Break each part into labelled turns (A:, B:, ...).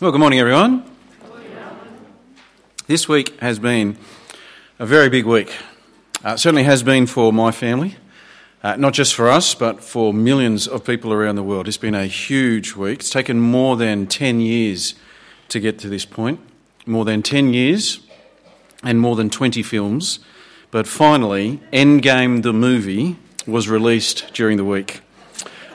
A: Well, good morning, everyone. This week has been a very big week. Uh, certainly has been for my family, uh, not just for us, but for millions of people around the world. It's been a huge week. It's taken more than 10 years to get to this point, more than 10 years and more than 20 films. But finally, Endgame the movie was released during the week.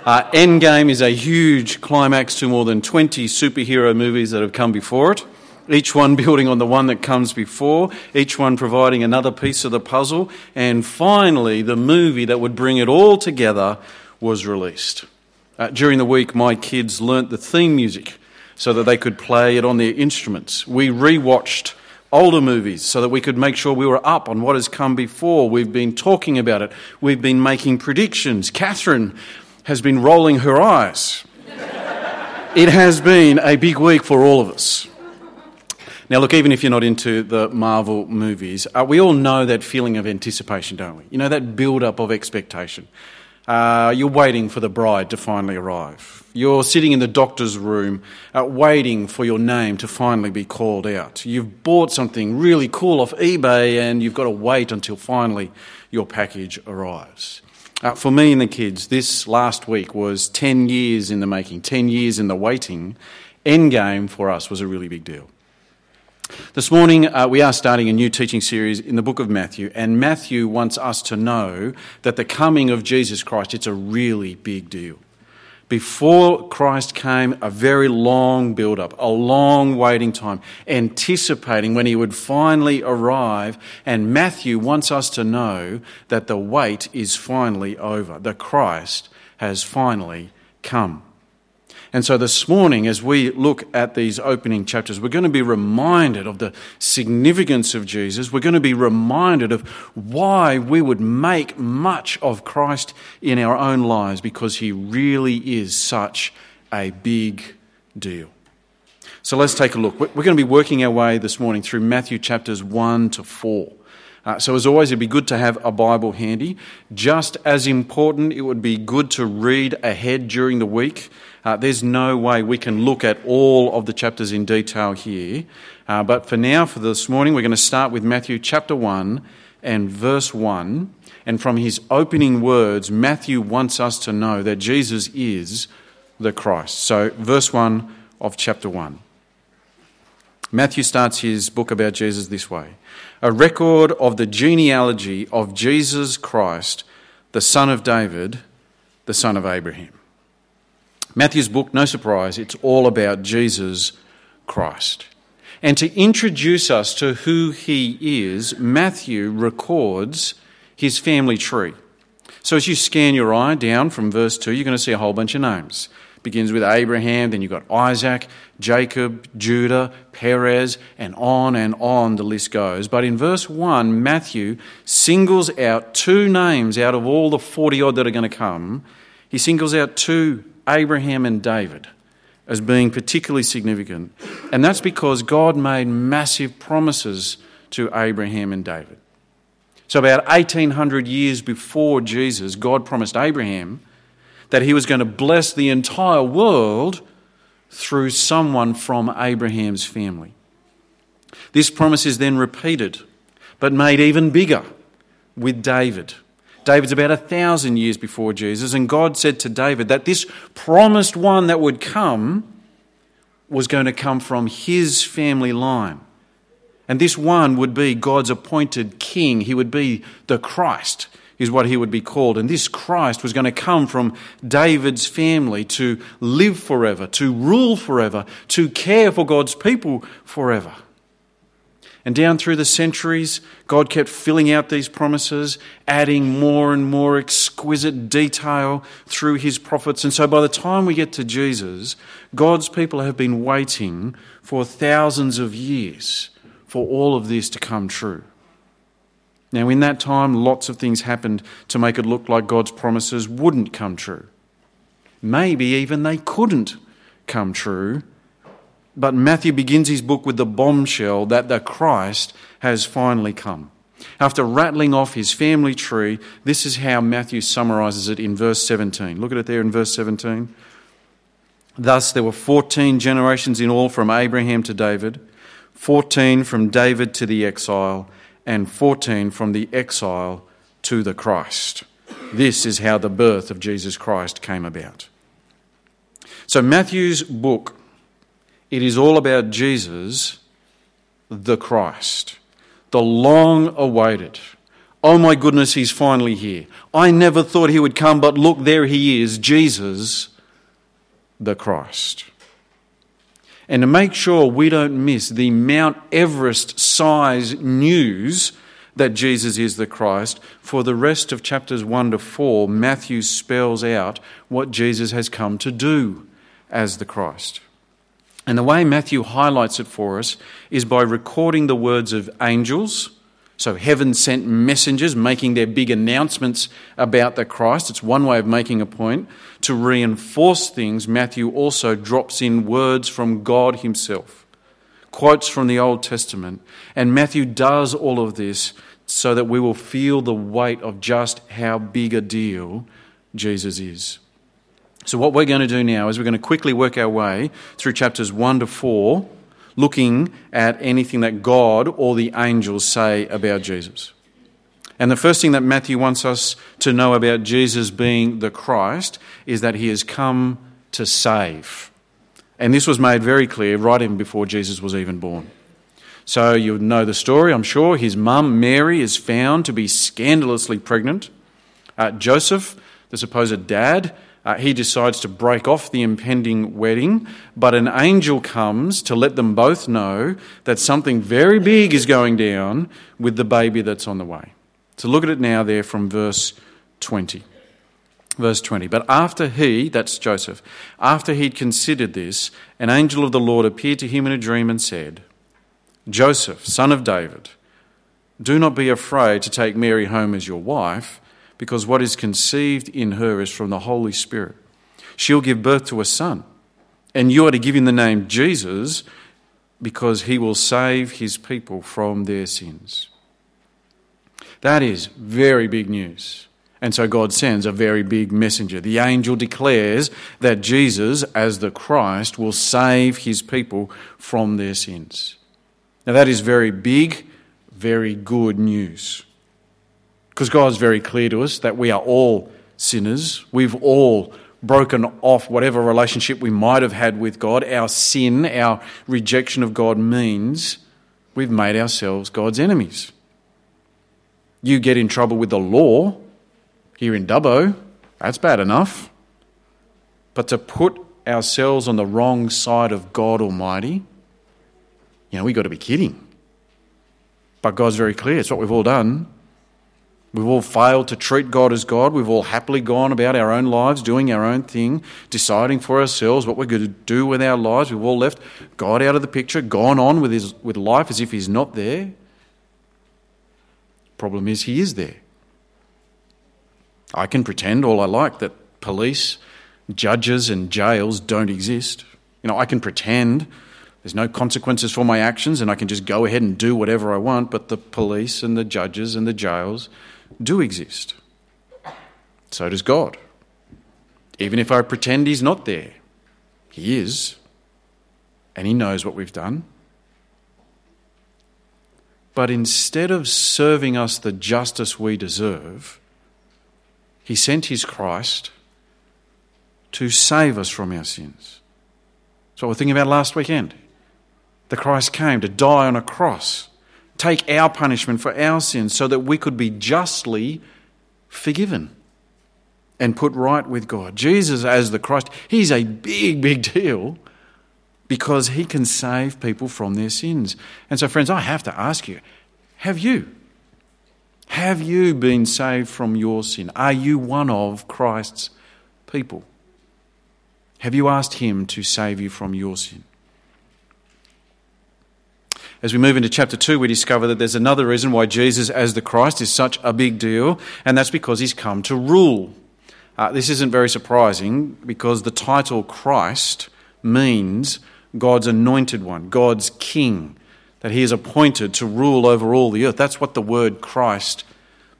A: Uh, Endgame is a huge climax to more than 20 superhero movies that have come before it, each one building on the one that comes before, each one providing another piece of the puzzle, and finally, the movie that would bring it all together was released. Uh, during the week, my kids learnt the theme music so that they could play it on their instruments. We rewatched older movies so that we could make sure we were up on what has come before. We've been talking about it. We've been making predictions. Catherine has been rolling her eyes. it has been a big week for all of us. Now, look, even if you're not into the Marvel movies, uh, we all know that feeling of anticipation, don't we? You know, that build up of expectation. Uh, you're waiting for the bride to finally arrive. You're sitting in the doctor's room uh, waiting for your name to finally be called out. You've bought something really cool off eBay and you've got to wait until finally your package arrives. Uh, for me and the kids, this last week was 10 years in the making, 10 years in the waiting. Endgame for us was a really big deal. This morning, uh, we are starting a new teaching series in the book of Matthew, and Matthew wants us to know that the coming of Jesus Christ, it's a really big deal. Before Christ came, a very long build up, a long waiting time, anticipating when he would finally arrive. And Matthew wants us to know that the wait is finally over. The Christ has finally come. And so this morning, as we look at these opening chapters, we're going to be reminded of the significance of Jesus. We're going to be reminded of why we would make much of Christ in our own lives because he really is such a big deal. So let's take a look. We're going to be working our way this morning through Matthew chapters 1 to 4. Uh, so, as always, it'd be good to have a Bible handy. Just as important, it would be good to read ahead during the week. Uh, there's no way we can look at all of the chapters in detail here. Uh, but for now, for this morning, we're going to start with Matthew chapter 1 and verse 1. And from his opening words, Matthew wants us to know that Jesus is the Christ. So, verse 1 of chapter 1. Matthew starts his book about Jesus this way a record of the genealogy of Jesus Christ, the son of David, the son of Abraham. Matthew's book, no surprise, it's all about Jesus Christ. And to introduce us to who he is, Matthew records his family tree. So as you scan your eye down from verse 2, you're going to see a whole bunch of names begins with Abraham, then you've got Isaac, Jacob, Judah, Perez, and on and on the list goes. But in verse 1, Matthew singles out two names out of all the 40 odd that are going to come. He singles out two, Abraham and David, as being particularly significant. And that's because God made massive promises to Abraham and David. So, about 1800 years before Jesus, God promised Abraham that he was going to bless the entire world through someone from Abraham's family. This promise is then repeated, but made even bigger with David. David's about a thousand years before Jesus, and God said to David that this promised one that would come was going to come from his family line. And this one would be God's appointed king. He would be the Christ is what he would be called. And this Christ was going to come from David's family to live forever, to rule forever, to care for God's people forever. And down through the centuries, God kept filling out these promises, adding more and more exquisite detail through his prophets. And so by the time we get to Jesus, God's people have been waiting for thousands of years for all of this to come true. Now, in that time, lots of things happened to make it look like God's promises wouldn't come true. Maybe even they couldn't come true. But Matthew begins his book with the bombshell that the Christ has finally come. After rattling off his family tree, this is how Matthew summarizes it in verse 17. Look at it there in verse 17. Thus, there were 14 generations in all from Abraham to David, 14 from David to the exile, and 14 from the exile to the Christ. This is how the birth of Jesus Christ came about. So, Matthew's book, it is all about Jesus, the Christ, the long awaited. Oh my goodness, he's finally here. I never thought he would come, but look, there he is, Jesus, the Christ. And to make sure we don't miss the Mount Everest size news that Jesus is the Christ, for the rest of chapters 1 to 4, Matthew spells out what Jesus has come to do as the Christ. And the way Matthew highlights it for us is by recording the words of angels so, heaven sent messengers making their big announcements about the Christ. It's one way of making a point. To reinforce things, Matthew also drops in words from God Himself, quotes from the Old Testament. And Matthew does all of this so that we will feel the weight of just how big a deal Jesus is. So, what we're going to do now is we're going to quickly work our way through chapters 1 to 4 looking at anything that God or the angels say about Jesus. And the first thing that Matthew wants us to know about Jesus being the Christ is that he has come to save. And this was made very clear right even before Jesus was even born. So you know the story, I'm sure. His mum, Mary, is found to be scandalously pregnant. Uh, Joseph, the supposed dad, uh, he decides to break off the impending wedding, but an angel comes to let them both know that something very big is going down with the baby that's on the way. So look at it now there from verse 20. Verse 20. But after he, that's Joseph, after he'd considered this, an angel of the Lord appeared to him in a dream and said, Joseph, son of David, do not be afraid to take Mary home as your wife because what is conceived in her is from the Holy Spirit. She'll give birth to a son, and you are to give him the name Jesus because he will save his people from their sins. That is very big news. And so God sends a very big messenger. The angel declares that Jesus, as the Christ, will save his people from their sins. Now, that is very big, very good news. Because God's very clear to us that we are all sinners. We've all broken off whatever relationship we might have had with God. Our sin, our rejection of God means we've made ourselves God's enemies. You get in trouble with the law here in Dubbo, that's bad enough. But to put ourselves on the wrong side of God Almighty, you know, we've got to be kidding. But God's very clear, it's what we've all done. We've all failed to treat God as God. We've all happily gone about our own lives, doing our own thing, deciding for ourselves what we're going to do with our lives. We've all left God out of the picture, gone on with, his, with life as if He's not there. Problem is, He is there. I can pretend all I like that police, judges, and jails don't exist. You know, I can pretend there's no consequences for my actions and I can just go ahead and do whatever I want, but the police and the judges and the jails do exist. So does God. Even if I pretend He's not there, He is, and He knows what we've done. But instead of serving us the justice we deserve, He sent His Christ to save us from our sins. That's what we're thinking about last weekend. The Christ came to die on a cross take our punishment for our sins so that we could be justly forgiven and put right with God. Jesus, as the Christ, he's a big, big deal because he can save people from their sins. And so, friends, I have to ask you have you? Have you been saved from your sin? Are you one of Christ's people? Have you asked him to save you from your sin? As we move into chapter 2, we discover that there's another reason why Jesus, as the Christ, is such a big deal, and that's because he's come to rule. Uh, this isn't very surprising because the title Christ means God's anointed one, God's king, that he is appointed to rule over all the earth. That's what the word Christ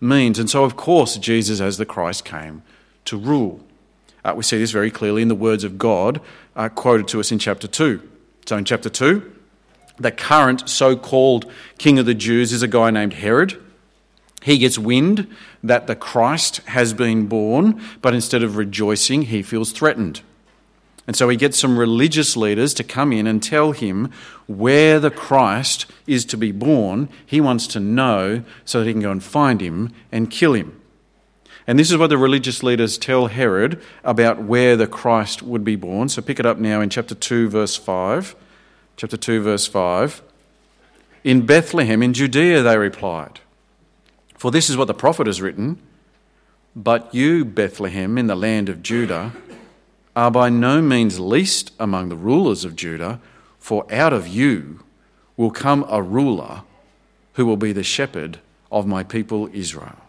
A: means. And so, of course, Jesus, as the Christ, came to rule. Uh, we see this very clearly in the words of God uh, quoted to us in chapter 2. So, in chapter 2, the current so called king of the Jews is a guy named Herod. He gets wind that the Christ has been born, but instead of rejoicing, he feels threatened. And so he gets some religious leaders to come in and tell him where the Christ is to be born. He wants to know so that he can go and find him and kill him. And this is what the religious leaders tell Herod about where the Christ would be born. So pick it up now in chapter 2, verse 5. Chapter 2, verse 5. In Bethlehem in Judea, they replied. For this is what the prophet has written But you, Bethlehem, in the land of Judah, are by no means least among the rulers of Judah, for out of you will come a ruler who will be the shepherd of my people Israel.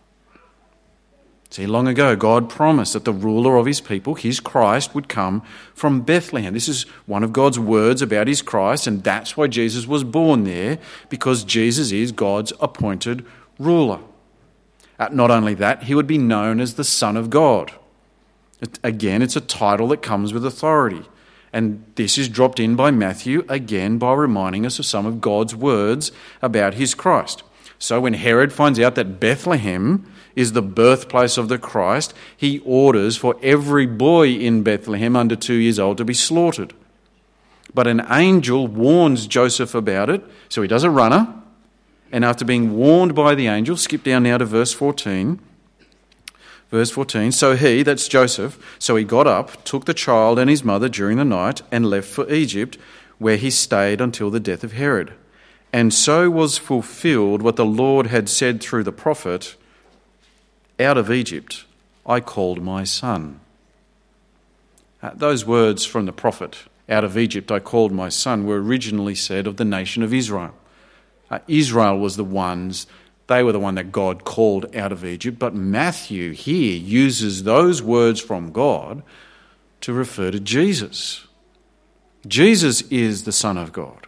A: See, long ago, God promised that the ruler of his people, his Christ, would come from Bethlehem. This is one of God's words about his Christ, and that's why Jesus was born there, because Jesus is God's appointed ruler. Not only that, he would be known as the Son of God. Again, it's a title that comes with authority. And this is dropped in by Matthew, again, by reminding us of some of God's words about his Christ. So when Herod finds out that Bethlehem is the birthplace of the Christ, he orders for every boy in Bethlehem under two years old to be slaughtered. But an angel warns Joseph about it, so he does a runner and after being warned by the angel, skip down now to verse 14. Verse 14 So he, that's Joseph, so he got up, took the child and his mother during the night, and left for Egypt, where he stayed until the death of Herod. And so was fulfilled what the Lord had said through the prophet Out of Egypt I called my son. Uh, those words from the prophet, Out of Egypt I called my son, were originally said of the nation of Israel. Uh, Israel was the ones, they were the one that God called out of Egypt. But Matthew here uses those words from God to refer to Jesus. Jesus is the Son of God.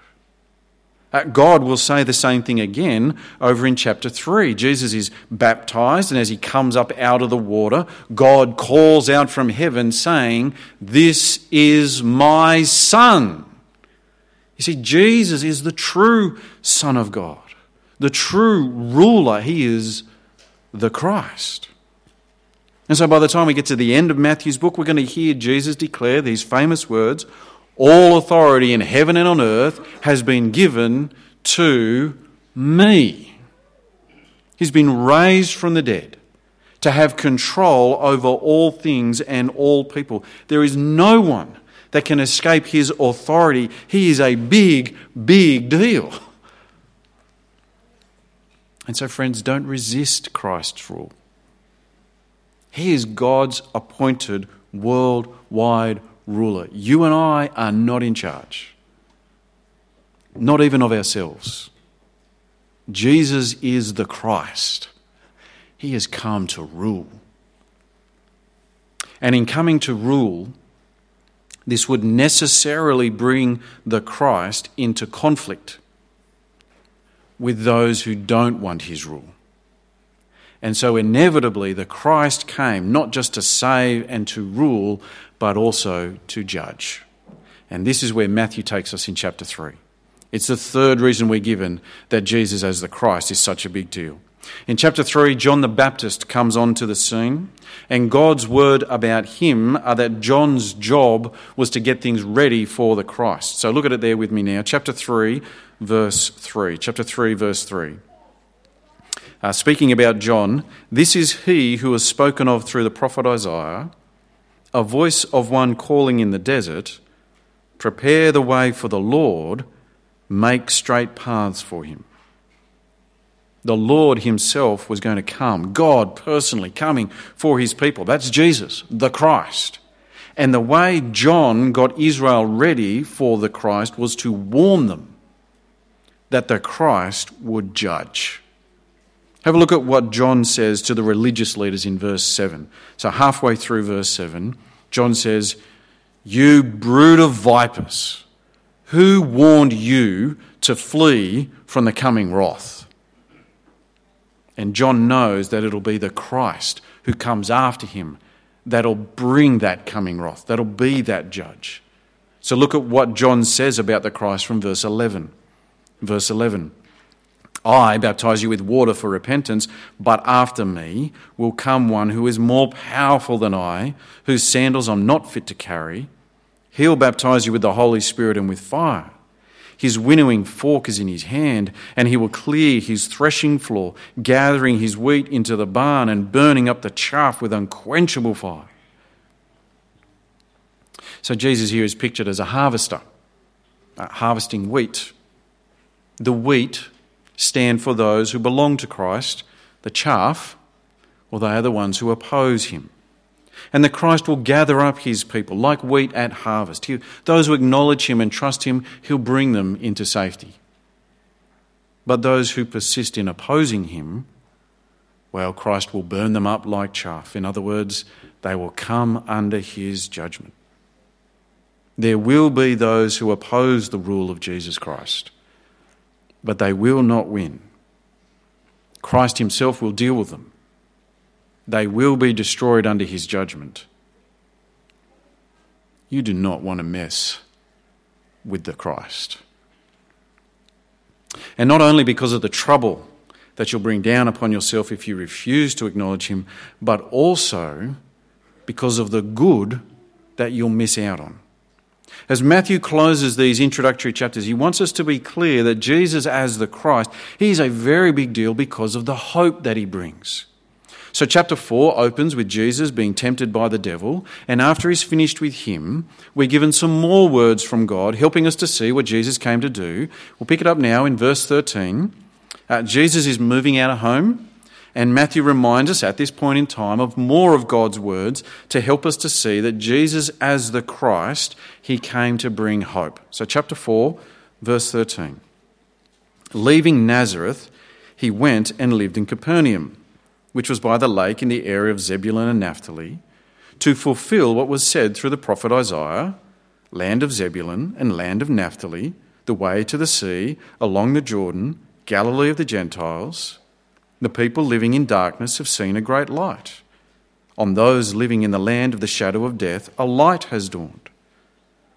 A: Uh, God will say the same thing again over in chapter 3. Jesus is baptized, and as he comes up out of the water, God calls out from heaven, saying, This is my Son you see, Jesus is the true Son of God, the true ruler. He is the Christ. And so by the time we get to the end of Matthew's book, we're going to hear Jesus declare these famous words All authority in heaven and on earth has been given to me. He's been raised from the dead to have control over all things and all people. There is no one that can escape his authority. He is a big, big deal. And so, friends, don't resist Christ's rule. He is God's appointed worldwide ruler. You and I are not in charge, not even of ourselves. Jesus is the Christ. He has come to rule. And in coming to rule, this would necessarily bring the Christ into conflict with those who don't want his rule. And so, inevitably, the Christ came not just to save and to rule, but also to judge. And this is where Matthew takes us in chapter 3. It's the third reason we're given that Jesus as the Christ is such a big deal. In chapter 3, John the Baptist comes onto the scene, and God's word about him are that John's job was to get things ready for the Christ. So look at it there with me now. Chapter 3, verse 3. Chapter 3, verse 3. Uh, speaking about John, this is he who was spoken of through the prophet Isaiah, a voice of one calling in the desert, Prepare the way for the Lord, make straight paths for him the Lord Himself was going to come, God personally coming for His people. That's Jesus, the Christ. And the way John got Israel ready for the Christ was to warn them that the Christ would judge. Have a look at what John says to the religious leaders in verse 7. So, halfway through verse 7, John says, You brood of vipers, who warned you to flee from the coming wrath? And John knows that it'll be the Christ who comes after him that'll bring that coming wrath, that'll be that judge. So look at what John says about the Christ from verse 11. Verse 11 I baptize you with water for repentance, but after me will come one who is more powerful than I, whose sandals I'm not fit to carry. He'll baptize you with the Holy Spirit and with fire. His winnowing fork is in his hand, and he will clear his threshing floor, gathering his wheat into the barn and burning up the chaff with unquenchable fire. So Jesus here is pictured as a harvester, uh, harvesting wheat. The wheat stand for those who belong to Christ, the chaff, or they are the ones who oppose him. And the Christ will gather up his people like wheat at harvest. He, those who acknowledge him and trust him, he'll bring them into safety. But those who persist in opposing him, well, Christ will burn them up like chaff. In other words, they will come under his judgment. There will be those who oppose the rule of Jesus Christ, but they will not win. Christ himself will deal with them they will be destroyed under his judgment. You do not want to mess with the Christ. And not only because of the trouble that you'll bring down upon yourself if you refuse to acknowledge him, but also because of the good that you'll miss out on. As Matthew closes these introductory chapters, he wants us to be clear that Jesus, as the Christ, he's a very big deal because of the hope that he brings. So, chapter 4 opens with Jesus being tempted by the devil, and after he's finished with him, we're given some more words from God, helping us to see what Jesus came to do. We'll pick it up now in verse 13. Uh, Jesus is moving out of home, and Matthew reminds us at this point in time of more of God's words to help us to see that Jesus, as the Christ, he came to bring hope. So, chapter 4, verse 13. Leaving Nazareth, he went and lived in Capernaum which was by the lake in the area of Zebulun and Naphtali, to fulfill what was said through the prophet Isaiah land of Zebulun and land of Naphtali, the way to the sea, along the Jordan, Galilee of the Gentiles. The people living in darkness have seen a great light. On those living in the land of the shadow of death, a light has dawned.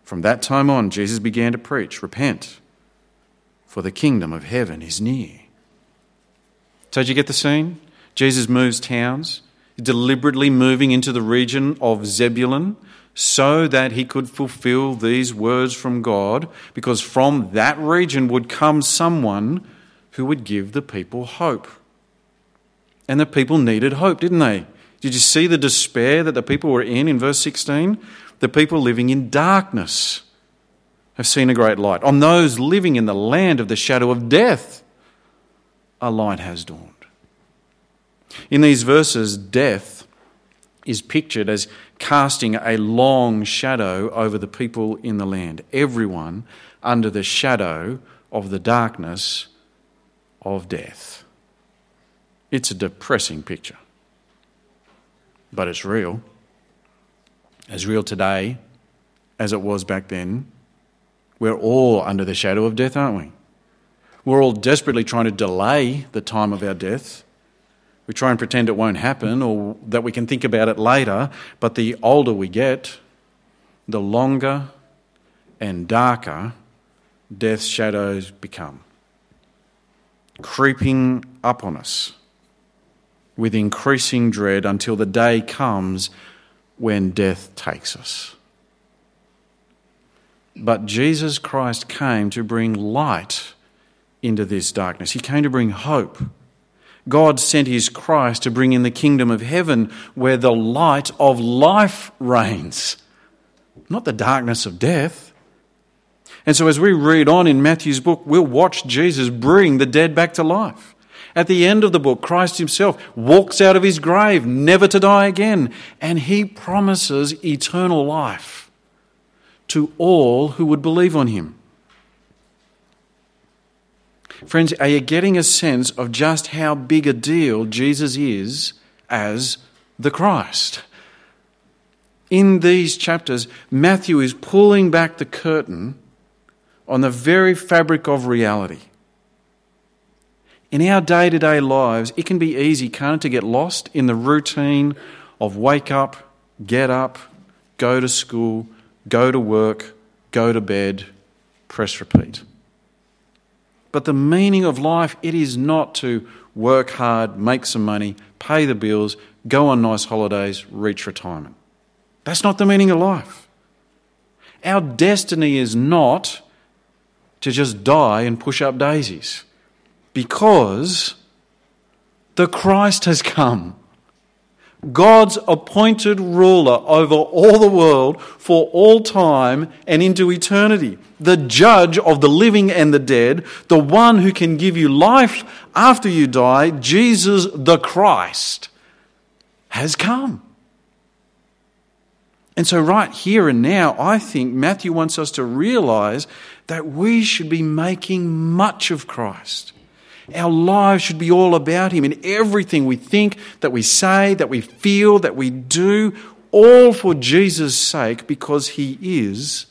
A: From that time on, Jesus began to preach Repent, for the kingdom of heaven is near. So, did you get the scene? Jesus moves towns, deliberately moving into the region of Zebulun so that he could fulfill these words from God, because from that region would come someone who would give the people hope. And the people needed hope, didn't they? Did you see the despair that the people were in in verse 16? The people living in darkness have seen a great light. On those living in the land of the shadow of death, a light has dawned. In these verses, death is pictured as casting a long shadow over the people in the land, everyone under the shadow of the darkness of death. It's a depressing picture, but it's real. As real today as it was back then. We're all under the shadow of death, aren't we? We're all desperately trying to delay the time of our death. We try and pretend it won't happen or that we can think about it later, but the older we get, the longer and darker death's shadows become, creeping up on us with increasing dread until the day comes when death takes us. But Jesus Christ came to bring light into this darkness. He came to bring hope. God sent his Christ to bring in the kingdom of heaven where the light of life reigns, not the darkness of death. And so, as we read on in Matthew's book, we'll watch Jesus bring the dead back to life. At the end of the book, Christ himself walks out of his grave, never to die again, and he promises eternal life to all who would believe on him. Friends, are you getting a sense of just how big a deal Jesus is as the Christ? In these chapters, Matthew is pulling back the curtain on the very fabric of reality. In our day to day lives, it can be easy, can't it, to get lost in the routine of wake up, get up, go to school, go to work, go to bed, press repeat. But the meaning of life, it is not to work hard, make some money, pay the bills, go on nice holidays, reach retirement. That's not the meaning of life. Our destiny is not to just die and push up daisies because the Christ has come. God's appointed ruler over all the world for all time and into eternity, the judge of the living and the dead, the one who can give you life after you die, Jesus the Christ, has come. And so, right here and now, I think Matthew wants us to realize that we should be making much of Christ. Our lives should be all about Him in everything we think, that we say, that we feel, that we do, all for Jesus' sake because He is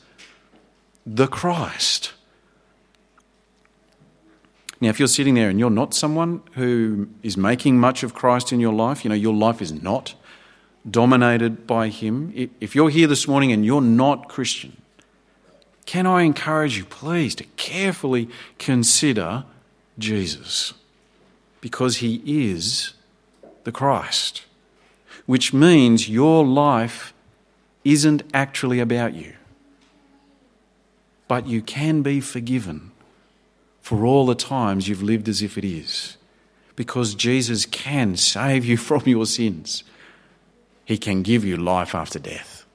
A: the Christ. Now, if you're sitting there and you're not someone who is making much of Christ in your life, you know, your life is not dominated by Him. If you're here this morning and you're not Christian, can I encourage you, please, to carefully consider Jesus because he is the Christ, which means your life isn't actually about you. But you can be forgiven for all the times you've lived as if it is. Because Jesus can save you from your sins. He can give you life after death.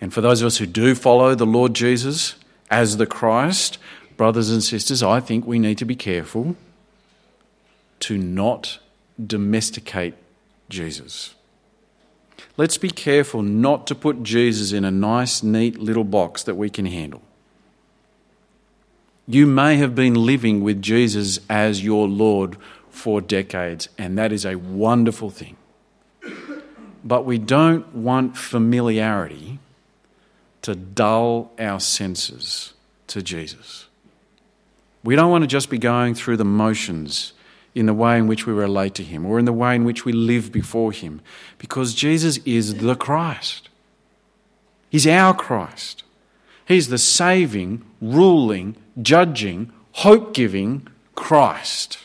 A: And for those of us who do follow the Lord Jesus as the Christ, brothers and sisters, I think we need to be careful to not domesticate Jesus. Let's be careful not to put Jesus in a nice, neat little box that we can handle. You may have been living with Jesus as your Lord for decades, and that is a wonderful thing. But we don't want familiarity to dull our senses to Jesus. We don't want to just be going through the motions in the way in which we relate to Him or in the way in which we live before Him because Jesus is the Christ. He's our Christ. He's the saving, ruling, judging, hope giving Christ.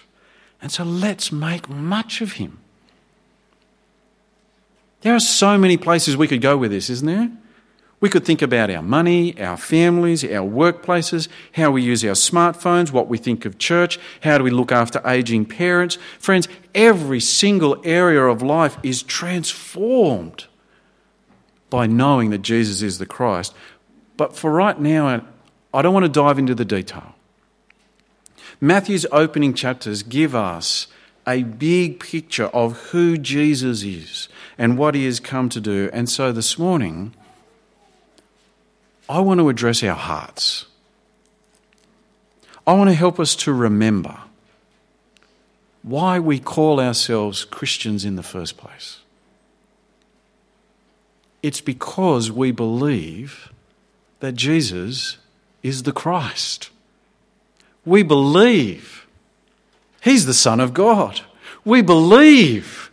A: And so let's make much of Him. There are so many places we could go with this, isn't there? We could think about our money, our families, our workplaces, how we use our smartphones, what we think of church, how do we look after aging parents. Friends, every single area of life is transformed by knowing that Jesus is the Christ. But for right now, I don't want to dive into the detail. Matthew's opening chapters give us a big picture of who Jesus is and what he has come to do. And so this morning, I want to address our hearts. I want to help us to remember why we call ourselves Christians in the first place. It's because we believe that Jesus is the Christ. We believe He's the Son of God. We believe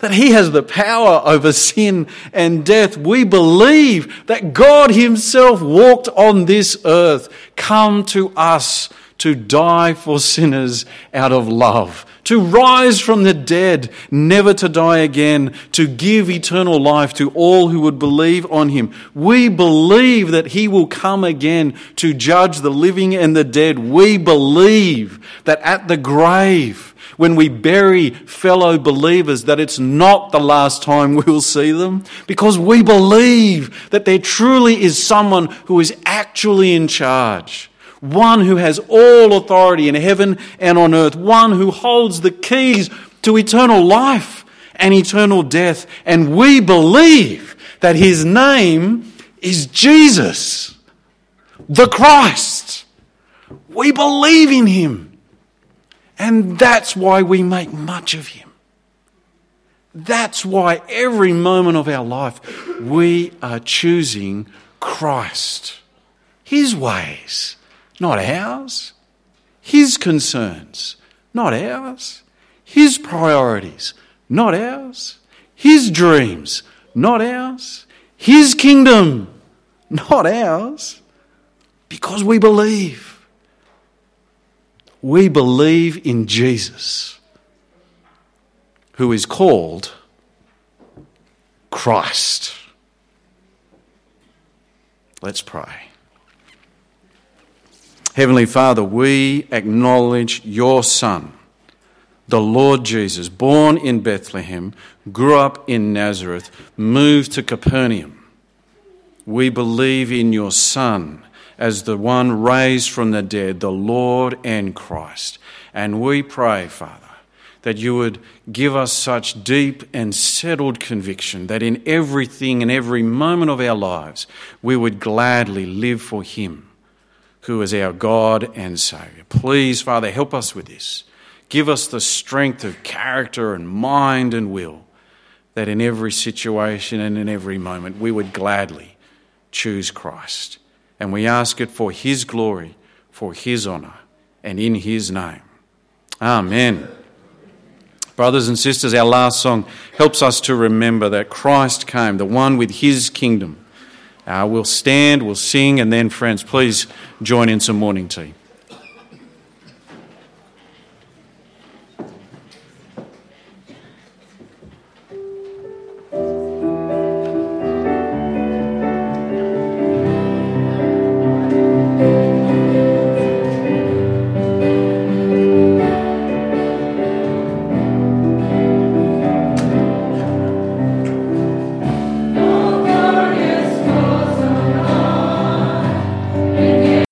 A: that He has the power over sin and death. We believe that God Himself walked on this earth, come to us to die for sinners out of love, to rise from the dead, never to die again, to give eternal life to all who would believe on him. We believe that he will come again to judge the living and the dead. We believe that at the grave, when we bury fellow believers that it's not the last time we'll see them because we believe that there truly is someone who is actually in charge. One who has all authority in heaven and on earth. One who holds the keys to eternal life and eternal death. And we believe that his name is Jesus, the Christ. We believe in him. And that's why we make much of him. That's why every moment of our life we are choosing Christ. His ways, not ours. His concerns, not ours. His priorities, not ours. His dreams, not ours. His kingdom, not ours. Because we believe. We believe in Jesus, who is called Christ. Let's pray. Heavenly Father, we acknowledge your Son, the Lord Jesus, born in Bethlehem, grew up in Nazareth, moved to Capernaum. We believe in your Son as the one raised from the dead, the Lord and Christ. And we pray, Father, that you would give us such deep and settled conviction that in everything and every moment of our lives we would gladly live for Him who is our God and Saviour. Please, Father, help us with this. Give us the strength of character and mind and will that in every situation and in every moment we would gladly choose Christ. And we ask it for His glory, for His honour, and in His name. Amen. Brothers and sisters, our last song helps us to remember that Christ came, the one with His kingdom uh, we'll stand, we'll sing, and then, friends, please join in some morning tea.